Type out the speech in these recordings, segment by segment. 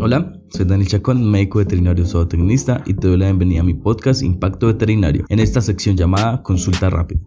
Hola, soy Daniel Chacón, médico veterinario zootecnista y te doy la bienvenida a mi podcast Impacto Veterinario en esta sección llamada Consulta Rápida.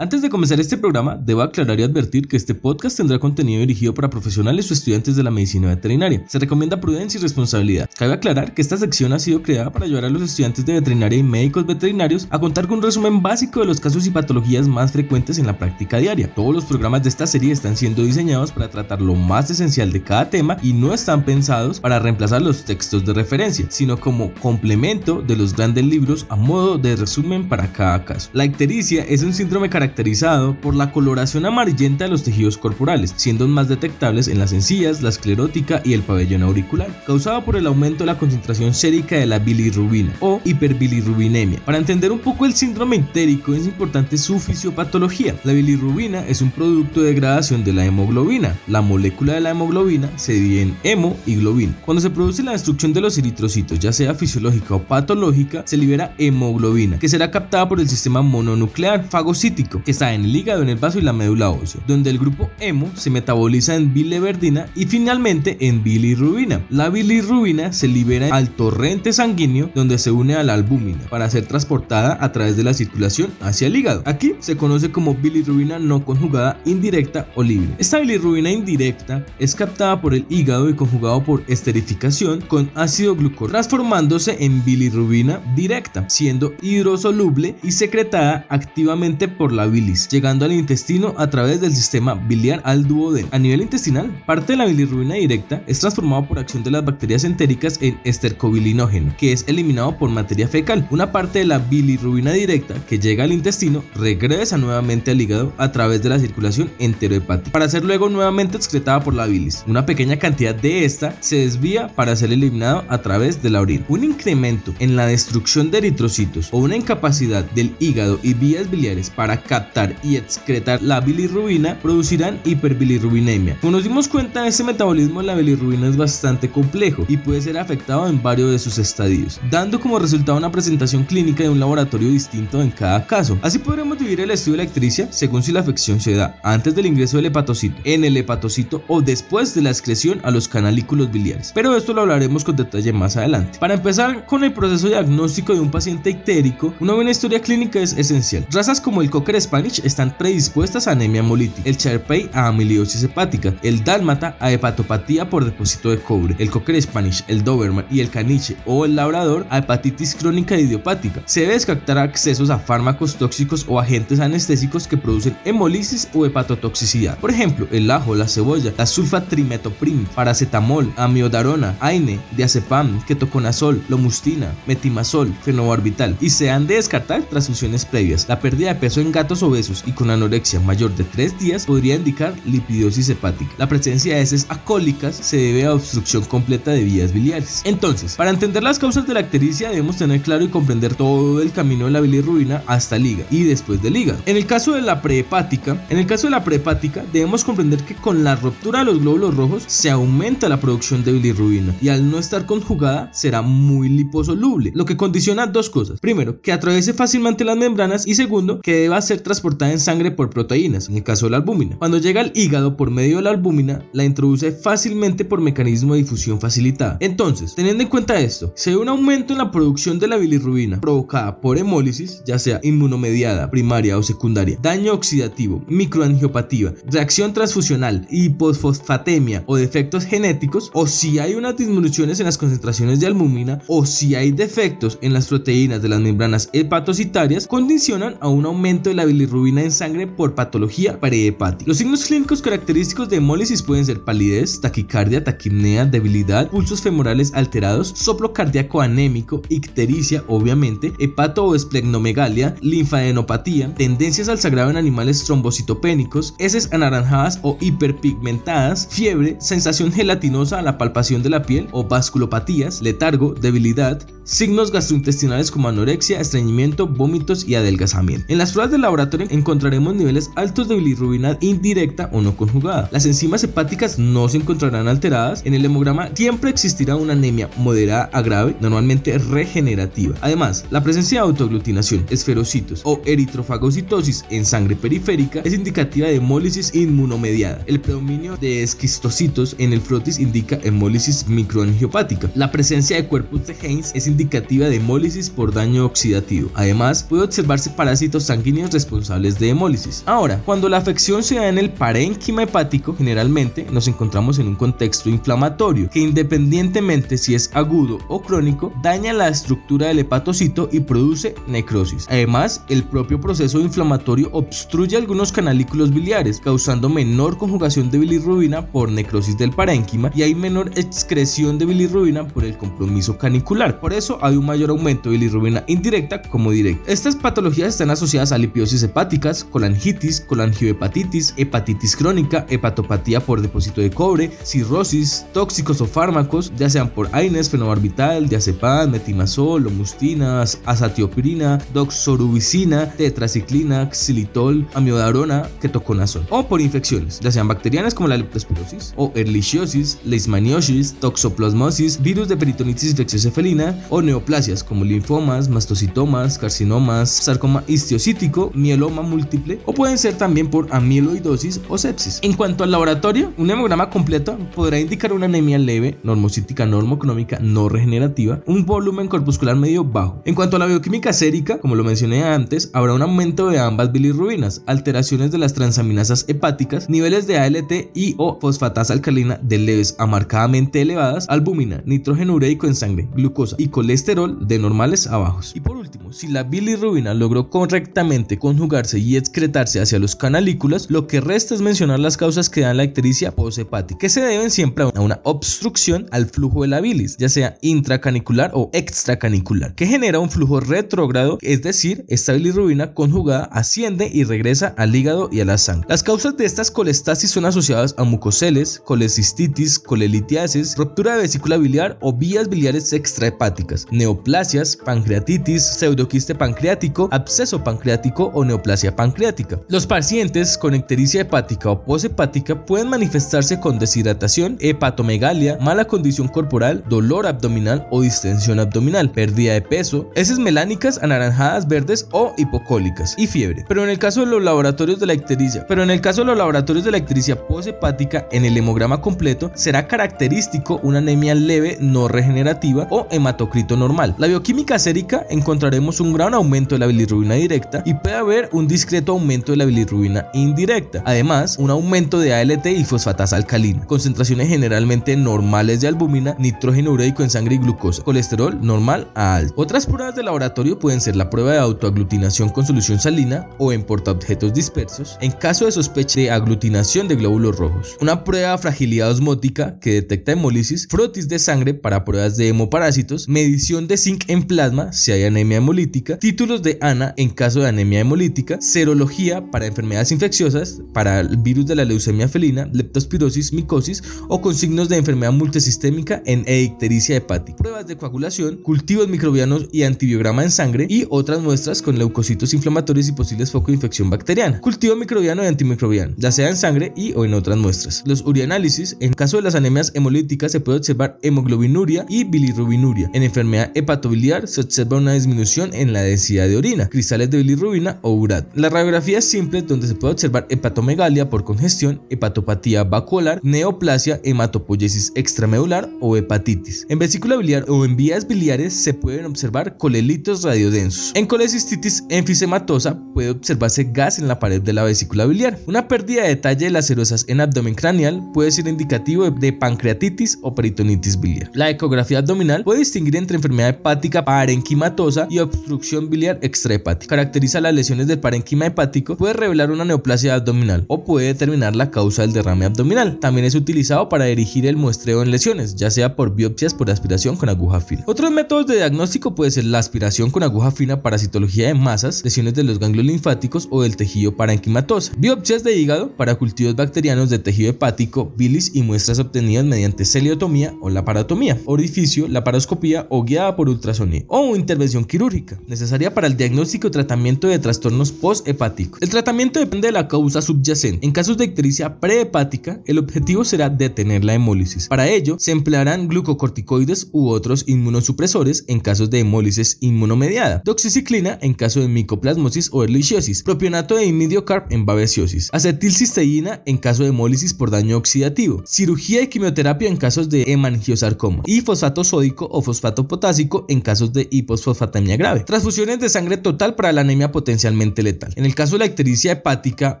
Antes de comenzar este programa, debo aclarar y advertir que este podcast tendrá contenido dirigido para profesionales o estudiantes de la medicina veterinaria. Se recomienda prudencia y responsabilidad. Cabe aclarar que esta sección ha sido creada para ayudar a los estudiantes de veterinaria y médicos veterinarios a contar con un resumen básico de los casos y patologías más frecuentes en la práctica diaria. Todos los programas de esta serie están siendo diseñados para tratar lo más esencial de cada tema y no están pensados para reemplazar los textos de referencia, sino como complemento de los grandes libros a modo de resumen para cada caso. La ictericia es un síndrome característico caracterizado por la coloración amarillenta de los tejidos corporales, siendo más detectables en las encías, la esclerótica y el pabellón auricular, causado por el aumento de la concentración sérica de la bilirrubina o hiperbilirrubinemia. Para entender un poco el síndrome entérico es importante su fisiopatología. La bilirrubina es un producto de degradación de la hemoglobina. La molécula de la hemoglobina se divide en hemo y globina. Cuando se produce la destrucción de los eritrocitos, ya sea fisiológica o patológica, se libera hemoglobina, que será captada por el sistema mononuclear fagocítico está en el hígado, en el vaso y la médula ósea, donde el grupo hemo se metaboliza en biliverdina y finalmente en bilirrubina. La bilirrubina se libera al torrente sanguíneo donde se une a la albúmina para ser transportada a través de la circulación hacia el hígado. Aquí se conoce como bilirrubina no conjugada indirecta o libre. Esta bilirrubina indirecta es captada por el hígado y conjugado por esterificación con ácido glucórico, transformándose en bilirrubina directa, siendo hidrosoluble y secretada activamente por la bilis, llegando al intestino a través del sistema biliar al duodeno. A nivel intestinal, parte de la bilirrubina directa es transformada por acción de las bacterias entéricas en estercobilinógeno, que es eliminado por materia fecal. Una parte de la bilirrubina directa que llega al intestino regresa nuevamente al hígado a través de la circulación enterohepática, para ser luego nuevamente excretada por la bilis. Una pequeña cantidad de esta se desvía para ser eliminado a través de la orina. Un incremento en la destrucción de eritrocitos o una incapacidad del hígado y vías biliares para captar y excretar la bilirrubina producirán hiperbilirrubinemia. Como nos dimos cuenta, este metabolismo de la bilirrubina es bastante complejo y puede ser afectado en varios de sus estadios, dando como resultado una presentación clínica de un laboratorio distinto en cada caso. Así podremos dividir el estudio de la ictericia según si la afección se da antes del ingreso del hepatocito, en el hepatocito o después de la excreción a los canalículos biliares. Pero esto lo hablaremos con detalle más adelante. Para empezar con el proceso diagnóstico de un paciente ictérico, una buena historia clínica es esencial. Razas como el Cocker Spanish están predispuestas a anemia hemolítica, el Charpey a amiliosis hepática, el Dálmata a hepatopatía por depósito de cobre, el Cocker Spanish, el Doberman y el Caniche o el Labrador a hepatitis crónica idiopática. Se debe descartar accesos a fármacos tóxicos o agentes anestésicos que producen hemolisis o hepatotoxicidad. Por ejemplo, el ajo, la cebolla, la sulfatrimetoprim, paracetamol, amiodarona, AINE, diazepam, ketoconazol, lomustina, metimazol, fenobarbital y se han de descartar transfusiones previas. La pérdida de peso en gatos obesos y con anorexia mayor de 3 días podría indicar lipidosis hepática. La presencia de heces acólicas se debe a obstrucción completa de vías biliares. Entonces, para entender las causas de la ictericia debemos tener claro y comprender todo el camino de la bilirrubina hasta el hígado y después del hígado. En el caso de la prehepática, en el caso de la prehepática debemos comprender que con la ruptura de los glóbulos rojos se aumenta la producción de bilirrubina y al no estar conjugada será muy liposoluble, lo que condiciona dos cosas. Primero, que atraviese fácilmente las membranas y segundo, que deba ser transportada en sangre por proteínas, en el caso de la albúmina. Cuando llega al hígado por medio de la albúmina, la introduce fácilmente por mecanismo de difusión facilitada. Entonces, teniendo en cuenta esto, se ve un aumento en la producción de la bilirrubina provocada por hemólisis, ya sea inmunomediada, primaria o secundaria, daño oxidativo, microangiopatía, reacción transfusional, hipofosfatemia o defectos genéticos, o si hay unas disminuciones en las concentraciones de albúmina, o si hay defectos en las proteínas de las membranas hepatocitarias, condicionan a un aumento de la bilirrubina en sangre por patología prehepática. Los signos clínicos característicos de hemólisis pueden ser palidez, taquicardia, taquimnea, debilidad, pulsos femorales alterados, soplo cardíaco anémico, ictericia, obviamente, hepato o esplenomegalia, linfadenopatía, tendencias al sagrado en animales trombocitopénicos, heces anaranjadas o hiperpigmentadas, fiebre, sensación gelatinosa a la palpación de la piel o vasculopatías, letargo, debilidad, signos gastrointestinales como anorexia, estreñimiento, vómitos y adelgazamiento. En las pruebas de laboratorio encontraremos niveles altos de bilirrubina indirecta o no conjugada. Las enzimas hepáticas no se encontrarán alteradas. En el hemograma siempre existirá una anemia moderada a grave, normalmente regenerativa. Además, la presencia de autoaglutinación, esferocitos o eritrofagocitosis en sangre periférica es indicativa de hemólisis inmunomediada. El predominio de esquistocitos en el frotis indica hemólisis microangiopática. La presencia de cuerpos de Heinz es indicativa de hemólisis por daño oxidativo. Además, puede observarse parásitos sanguíneos responsables de hemólisis. Ahora, cuando la afección se da en el parénquima hepático, generalmente nos encontramos en un contexto inflamatorio que independientemente si es agudo o crónico, daña la estructura del hepatocito y produce necrosis. Además, el propio proceso inflamatorio obstruye algunos canalículos biliares, causando menor conjugación de bilirrubina por necrosis del parénquima y hay menor excreción de bilirrubina por el compromiso canicular. Por eso hay un mayor aumento de bilirrubina indirecta como directa. Estas patologías están asociadas a lipiosis hepáticas, colangitis, colangiohepatitis, hepatitis crónica, hepatopatía por depósito de cobre, cirrosis, tóxicos o fármacos, ya sean por AINES, fenobarbital, diazepam, metimazol, homustinas, azatioprina, doxorubicina, tetraciclina, xilitol, amiodarona, ketoconazol, o por infecciones, ya sean bacterianas como la leptospirosis o erlichiosis, leishmaniosis, toxoplasmosis, virus de peritonitis infecciosa felina o neoplasias como linfomas, mastocitomas, carcinomas, sarcoma histiocítico, mieloma múltiple o pueden ser también por amiloidosis o sepsis. En cuanto al laboratorio, un hemograma completo podrá indicar una anemia leve, normocítica normocronómica no regenerativa, un volumen corpuscular medio bajo. En cuanto a la bioquímica sérica, como lo mencioné antes, habrá un aumento de ambas bilirrubinas, alteraciones de las transaminasas hepáticas, niveles de ALT y o fosfatasa alcalina de leves a marcadamente elevadas, albúmina, nitrógeno ureico en sangre, glucosa y colesterol de normales a bajos. Y por último, si la bilirrubina logró correctamente conjugarse y excretarse hacia los canalículas, lo que resta es mencionar las causas que dan la ictericia poshepática, que se deben siempre a una obstrucción al flujo de la bilis, ya sea intracanicular o extracanicular, que genera un flujo retrógrado, es decir, esta bilirrubina conjugada asciende y regresa al hígado y a la sangre. Las causas de estas colestasis son asociadas a mucoceles, colecistitis, colelitiasis, ruptura de vesícula biliar o vías biliares extrahepáticas, neoplasias, pancreatitis, pseudoquiste pancreático, absceso pancreático o neoplasia pancreática. Los pacientes con ictericia hepática o poshepática pueden manifestarse con deshidratación, hepatomegalia, mala condición corporal, dolor abdominal o distensión abdominal, pérdida de peso, heces melánicas anaranjadas, verdes o hipocólicas y fiebre. Pero en el caso de los laboratorios de la ictericia, pero en el caso de los laboratorios de la ictericia poshepática en el hemograma completo será característico una anemia leve no regenerativa o hematocrito normal. La bioquímica sérica encontraremos un gran aumento de la bilirrubina directa y puede haber un discreto aumento de la bilirrubina indirecta. Además, un aumento de ALT y fosfatasa alcalina, concentraciones generalmente normales de albúmina, nitrógeno ureico en sangre y glucosa, colesterol normal a alto. Otras pruebas de laboratorio pueden ser la prueba de autoaglutinación con solución salina o en portaobjetos dispersos, en caso de sospecha de aglutinación de glóbulos rojos. Una prueba de fragilidad osmótica que detecta hemólisis, frotis de sangre para pruebas de hemoparásitos, medición de zinc en plasma si hay anemia hemolítica, títulos de ANA en caso de anemia hemolítica, serología para enfermedades infecciosas, para el virus de la leucemia felina, leptospirosis, micosis o con signos de enfermedad multisistémica en eictericia hepática, pruebas de coagulación, cultivos microbianos y antibiograma en sangre y otras muestras con leucocitos inflamatorios y posibles focos de infección bacteriana, cultivo microbiano y antimicrobiano, ya sea en sangre y o en otras muestras. Los urianálisis, en caso de las anemias hemolíticas se puede observar hemoglobinuria y bilirrubinuria. En enfermedad hepatobiliar se observa una disminución en la densidad de orina, cristales de bilirrubina o La radiografía es simple donde se puede observar hepatomegalia por congestión, hepatopatía vacuolar, neoplasia, hematopoiesis extramedular o hepatitis. En vesícula biliar o en vías biliares se pueden observar colelitos radiodensos. En colecistitis enfisematosa puede observarse gas en la pared de la vesícula biliar. Una pérdida de detalle de las serosas en abdomen craneal puede ser indicativo de pancreatitis o peritonitis biliar. La ecografía abdominal puede distinguir entre enfermedad hepática parenquimatosa y obstrucción biliar extrahepática. Caracteriza las lesiones del parenquima hepático, puede revelar una neoplasia abdominal o puede determinar la causa del derrame abdominal. También es utilizado para dirigir el muestreo en lesiones, ya sea por biopsias por aspiración con aguja fina. Otros métodos de diagnóstico puede ser la aspiración con aguja fina para citología de masas, lesiones de los ganglios linfáticos o del tejido parenquimatosa. Biopsias de hígado para cultivos bacterianos de tejido hepático, bilis y muestras obtenidas mediante celiotomía o laparotomía, orificio, laparoscopía o guiada por ultrasonido o intervención quirúrgica, necesaria para el diagnóstico y tratamiento de trastornos trastornos. El tratamiento depende de la causa subyacente. En casos de ictericia prehepática, el objetivo será detener la hemólisis. Para ello, se emplearán glucocorticoides u otros inmunosupresores en casos de hemólisis inmunomediada, doxiciclina en caso de micoplasmosis o erliciosis, propionato de imidiocarb en babesiosis, acetilcisteína en caso de hemólisis por daño oxidativo, cirugía y quimioterapia en casos de hemangiosarcoma y fosfato sódico o fosfato potásico en casos de hiposfosfatemia grave. Transfusiones de sangre total para la anemia letal. En el caso de la ictericia hepática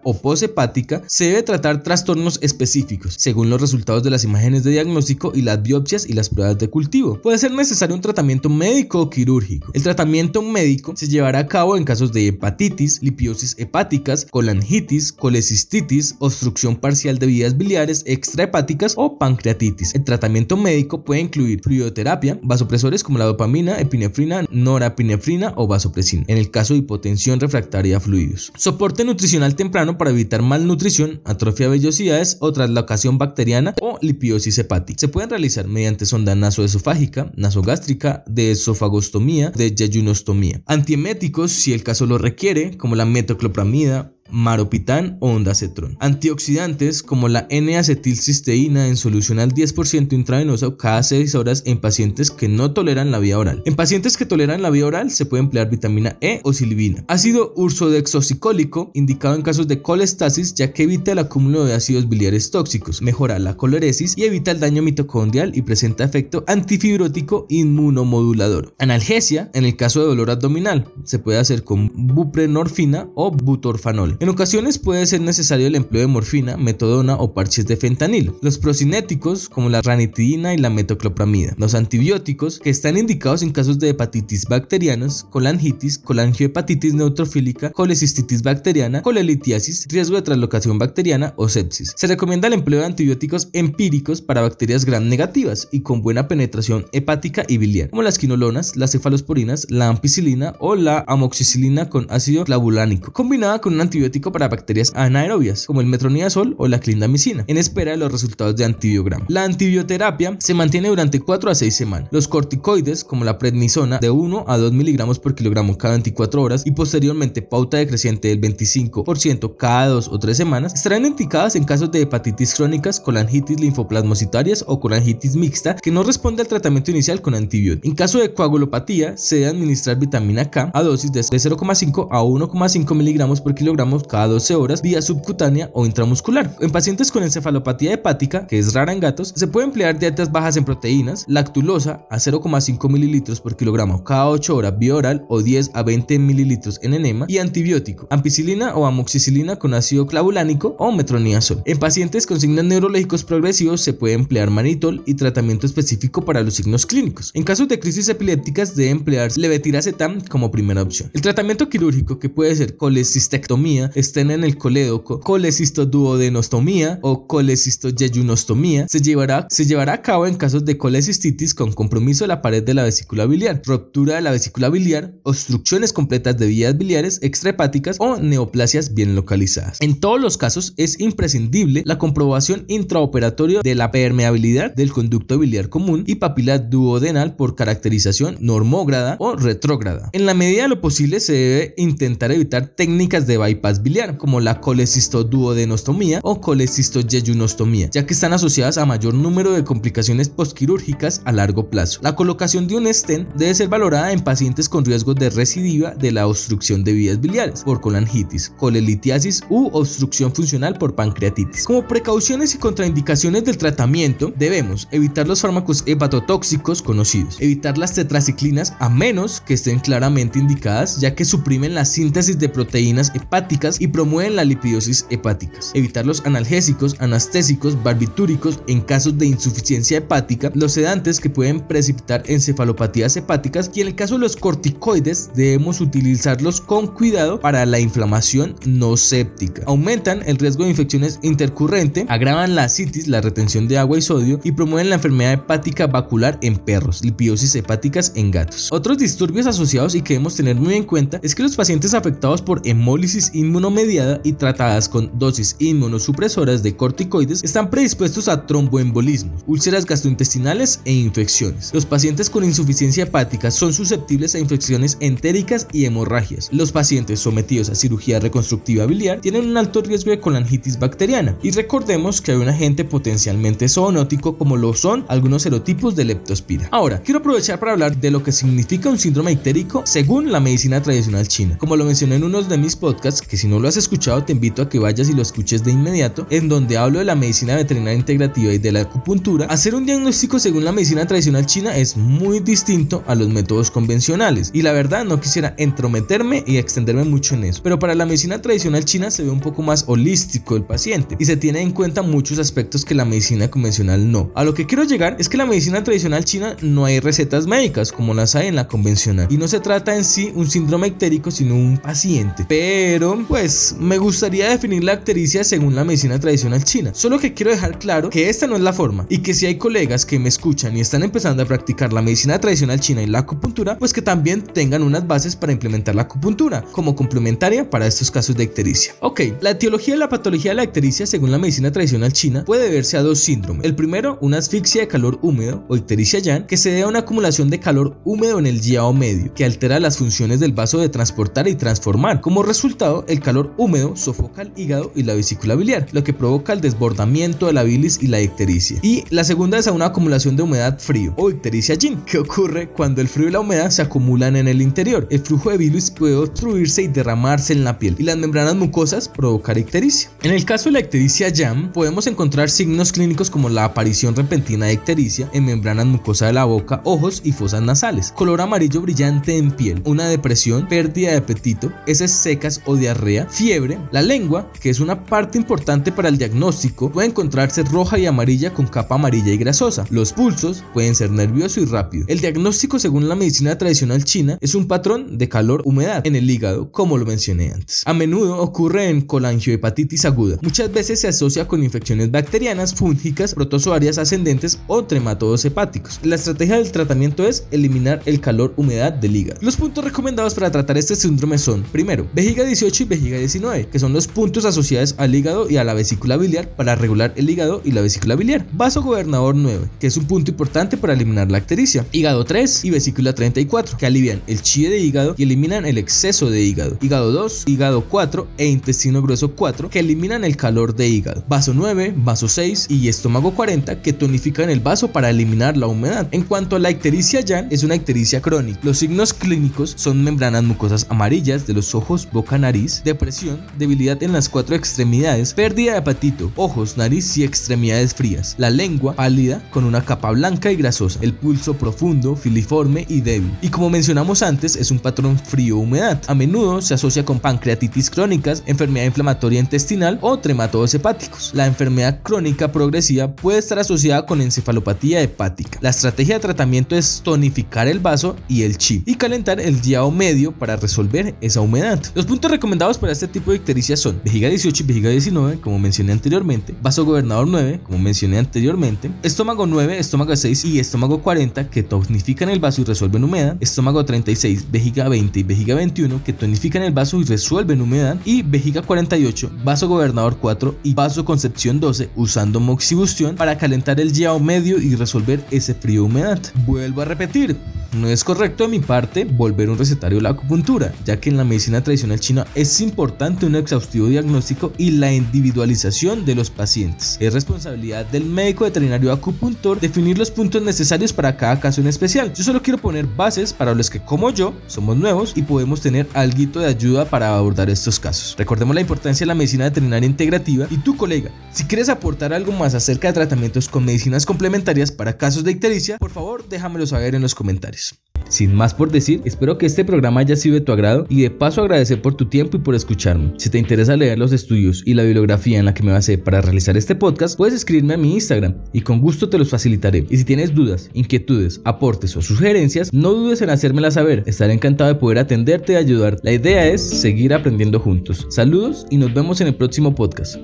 o poshepática, se debe tratar trastornos específicos, según los resultados de las imágenes de diagnóstico y las biopsias y las pruebas de cultivo. Puede ser necesario un tratamiento médico o quirúrgico. El tratamiento médico se llevará a cabo en casos de hepatitis, lipiosis hepáticas, colangitis, colecistitis, obstrucción parcial de vías biliares extrahepáticas o pancreatitis. El tratamiento médico puede incluir fluidoterapia, vasopresores como la dopamina, epinefrina, norapinefrina o vasopresina. En el caso de hipotensión refractaria fluidos. Soporte nutricional temprano para evitar malnutrición, atrofia de vellosidades o traslocación bacteriana o lipiosis hepática. Se pueden realizar mediante sonda nasoesofágica, nasogástrica, de esofagostomía, de yeyunostomía. Antieméticos, si el caso lo requiere, como la metoclopramida, maropitán o ondacetrón. Antioxidantes como la N-acetilcisteína en solución al 10% intravenosa cada 6 horas en pacientes que no toleran la vía oral. En pacientes que toleran la vía oral se puede emplear vitamina E o silibina. Ácido ursodexosicólico indicado en casos de colestasis ya que evita el acúmulo de ácidos biliares tóxicos, mejora la coleresis y evita el daño mitocondrial y presenta efecto antifibrótico inmunomodulador. Analgesia en el caso de dolor abdominal se puede hacer con buprenorfina o butorfanol. En ocasiones puede ser necesario el empleo de morfina, metodona o parches de fentanilo. Los procinéticos como la ranitidina y la metoclopramida. Los antibióticos que están indicados en casos de hepatitis bacterianas, colangitis, colangiohepatitis neutrofílica, colecistitis bacteriana, colelitiasis, riesgo de traslocación bacteriana o sepsis. Se recomienda el empleo de antibióticos empíricos para bacterias gram negativas y con buena penetración hepática y biliar, como las quinolonas, las cefalosporinas, la ampicilina o la amoxicilina con ácido clavulánico, combinada con un antibiótico para bacterias anaerobias, como el metronidazol o la clindamicina, en espera de los resultados de antibiograma. La antibioterapia se mantiene durante 4 a 6 semanas. Los corticoides, como la prednisona, de 1 a 2 miligramos por kilogramo cada 24 horas y posteriormente pauta decreciente del 25% cada 2 o 3 semanas, estarán indicadas en casos de hepatitis crónicas, colangitis linfoplasmocitarias o colangitis mixta que no responde al tratamiento inicial con antibiótico. En caso de coagulopatía, se debe administrar vitamina K a dosis de 0,5 a 1,5 miligramos por kilogramo cada 12 horas vía subcutánea o intramuscular. En pacientes con encefalopatía hepática, que es rara en gatos, se puede emplear dietas bajas en proteínas, lactulosa a 0,5 mililitros por kilogramo cada 8 horas vía oral o 10 a 20 mililitros en enema y antibiótico, ampicilina o amoxicilina con ácido clavulánico o metronidazol. En pacientes con signos neurológicos progresivos se puede emplear manitol y tratamiento específico para los signos clínicos. En casos de crisis epilépticas debe emplearse levetiracetam como primera opción. El tratamiento quirúrgico que puede ser colecistectomía, estén en el colédoco, colecistoduodenostomía o colecistoyeyunostomía se llevará, se llevará a cabo en casos de colecistitis con compromiso de la pared de la vesícula biliar, ruptura de la vesícula biliar, obstrucciones completas de vías biliares extrahepáticas o neoplasias bien localizadas. En todos los casos es imprescindible la comprobación intraoperatoria de la permeabilidad del conducto biliar común y papila duodenal por caracterización normógrada o retrógrada. En la medida de lo posible se debe intentar evitar técnicas de bypass biliar, como la colecistoduodenostomía o colecistoyeyunostomía, ya que están asociadas a mayor número de complicaciones postquirúrgicas a largo plazo. La colocación de un stent debe ser valorada en pacientes con riesgo de recidiva de la obstrucción de vías biliares por colangitis, colelitiasis u obstrucción funcional por pancreatitis. Como precauciones y contraindicaciones del tratamiento, debemos evitar los fármacos hepatotóxicos conocidos, evitar las tetraciclinas a menos que estén claramente indicadas, ya que suprimen la síntesis de proteínas hepáticas y promueven la lipidosis hepáticas. Evitar los analgésicos, anestésicos, barbitúricos en casos de insuficiencia hepática, los sedantes que pueden precipitar encefalopatías hepáticas y en el caso de los corticoides debemos utilizarlos con cuidado para la inflamación no séptica. Aumentan el riesgo de infecciones intercurrente, agravan la citis, la retención de agua y sodio y promueven la enfermedad hepática vacular en perros, lipidosis hepáticas en gatos. Otros disturbios asociados y que debemos tener muy en cuenta es que los pacientes afectados por hemólisis inmunomediada y tratadas con dosis inmunosupresoras de corticoides están predispuestos a tromboembolismos, úlceras gastrointestinales e infecciones. Los pacientes con insuficiencia hepática son susceptibles a infecciones entéricas y hemorragias. Los pacientes sometidos a cirugía reconstructiva biliar tienen un alto riesgo de colangitis bacteriana y recordemos que hay un agente potencialmente zoonótico como lo son algunos serotipos de leptospira. Ahora, quiero aprovechar para hablar de lo que significa un síndrome ictérico según la medicina tradicional china. Como lo mencioné en uno de mis podcasts, que si no lo has escuchado te invito a que vayas y lo escuches de inmediato, en donde hablo de la medicina veterinaria integrativa y de la acupuntura, hacer un diagnóstico según la medicina tradicional china es muy distinto a los métodos convencionales. Y la verdad no quisiera entrometerme y extenderme mucho en eso. Pero para la medicina tradicional china se ve un poco más holístico el paciente y se tiene en cuenta muchos aspectos que la medicina convencional no. A lo que quiero llegar es que la medicina tradicional china no hay recetas médicas como las hay en la convencional y no se trata en sí un síndrome ictérico sino un paciente. Pero pues me gustaría definir la ictericia según la medicina tradicional china. Solo que quiero dejar claro que esta no es la forma y que si hay colegas que me escuchan y están empezando a practicar la medicina tradicional china y la acupuntura, pues que también tengan unas bases para implementar la acupuntura como complementaria para estos casos de ictericia. Ok, la etiología de la patología de la ictericia según la medicina tradicional china puede deberse a dos síndromes. El primero, una asfixia de calor húmedo o ictericia yan, que se debe a una acumulación de calor húmedo en el yao medio, que altera las funciones del vaso de transportar y transformar. Como resultado, el calor húmedo sofoca el hígado y la vesícula biliar, lo que provoca el desbordamiento de la bilis y la ictericia. Y la segunda es a una acumulación de humedad frío o ictericia yin, que ocurre cuando el frío y la humedad se acumulan en el interior. El flujo de bilis puede obstruirse y derramarse en la piel y las membranas mucosas provocar ictericia. En el caso de la ictericia YAM, podemos encontrar signos clínicos como la aparición repentina de ictericia en membranas mucosas de la boca, ojos y fosas nasales, color amarillo brillante en piel, una depresión, pérdida de apetito, heces secas o diarrea, fiebre, la lengua, que es una parte importante para el diagnóstico, puede encontrarse roja y amarilla con capa amarilla y grasosa. Los pulsos pueden ser nervioso y rápido. El diagnóstico según la medicina tradicional china es un patrón de calor-humedad en el hígado, como lo mencioné antes. A menudo ocurre en colangiohepatitis aguda. Muchas veces se asocia con infecciones bacterianas, fúngicas, protozoarias ascendentes o trematodos hepáticos. La estrategia del tratamiento es eliminar el calor-humedad del hígado. Los puntos recomendados para tratar este síndrome son, primero, vejiga 18 y vejiga 19, que son los puntos asociados al hígado y a la vesícula biliar para regular el hígado y la vesícula biliar. Vaso gobernador 9, que es un punto importante para eliminar la ictericia. Hígado 3 y vesícula 34, que alivian el chie de hígado y eliminan el exceso de hígado. Hígado 2, hígado 4 e intestino grueso 4, que eliminan el calor de hígado. Vaso 9, vaso 6 y estómago 40, que tonifican el vaso para eliminar la humedad. En cuanto a la ictericia yan, es una ictericia crónica. Los signos clínicos son membranas mucosas amarillas de los ojos, boca, nariz, depresión, debilidad en las cuatro extremidades, pérdida de apetito, ojos, nariz y extremidades frías. La lengua pálida con una capa blanca y grasosa. El pulso profundo, filiforme y débil. Y como mencionamos antes, es un patrón frío-humedad. A menudo se asocia con pancreatitis crónicas, enfermedad inflamatoria intestinal o trematodos hepáticos. La enfermedad crónica progresiva puede estar asociada con encefalopatía hepática. La estrategia de tratamiento es tonificar el vaso y el chip y calentar el diao medio para resolver esa humedad. Los puntos recomendados para este tipo de ictericia son vejiga 18 y vejiga 19, como mencioné anteriormente, vaso gobernador 9, como mencioné anteriormente, estómago 9, estómago 6 y estómago 40 que tonifican el vaso y resuelven humedad, estómago 36, vejiga 20 y vejiga 21 que tonifican el vaso y resuelven humedad y vejiga 48, vaso gobernador 4 y vaso concepción 12 usando moxibustión para calentar el yao medio y resolver ese frío humedad. Vuelvo a repetir, no es correcto de mi parte volver un recetario de la acupuntura, ya que en la medicina tradicional china es importante un exhaustivo diagnóstico y la individualización de los pacientes. Es responsabilidad del médico veterinario acupuntor definir los puntos necesarios para cada caso en especial. Yo solo quiero poner bases para los que como yo somos nuevos y podemos tener algo de ayuda para abordar estos casos. Recordemos la importancia de la medicina veterinaria integrativa y tu colega, si quieres aportar algo más acerca de tratamientos con medicinas complementarias para casos de ictericia, por favor déjamelo saber en los comentarios. Sin más por decir, espero que este programa haya sido de tu agrado y de paso agradecer por tu tiempo y por escucharme. Si te interesa leer los estudios y la bibliografía en la que me basé para realizar este podcast, puedes escribirme a mi Instagram y con gusto te los facilitaré. Y si tienes dudas, inquietudes, aportes o sugerencias, no dudes en hacérmela saber. Estaré encantado de poder atenderte y ayudar. La idea es seguir aprendiendo juntos. Saludos y nos vemos en el próximo podcast.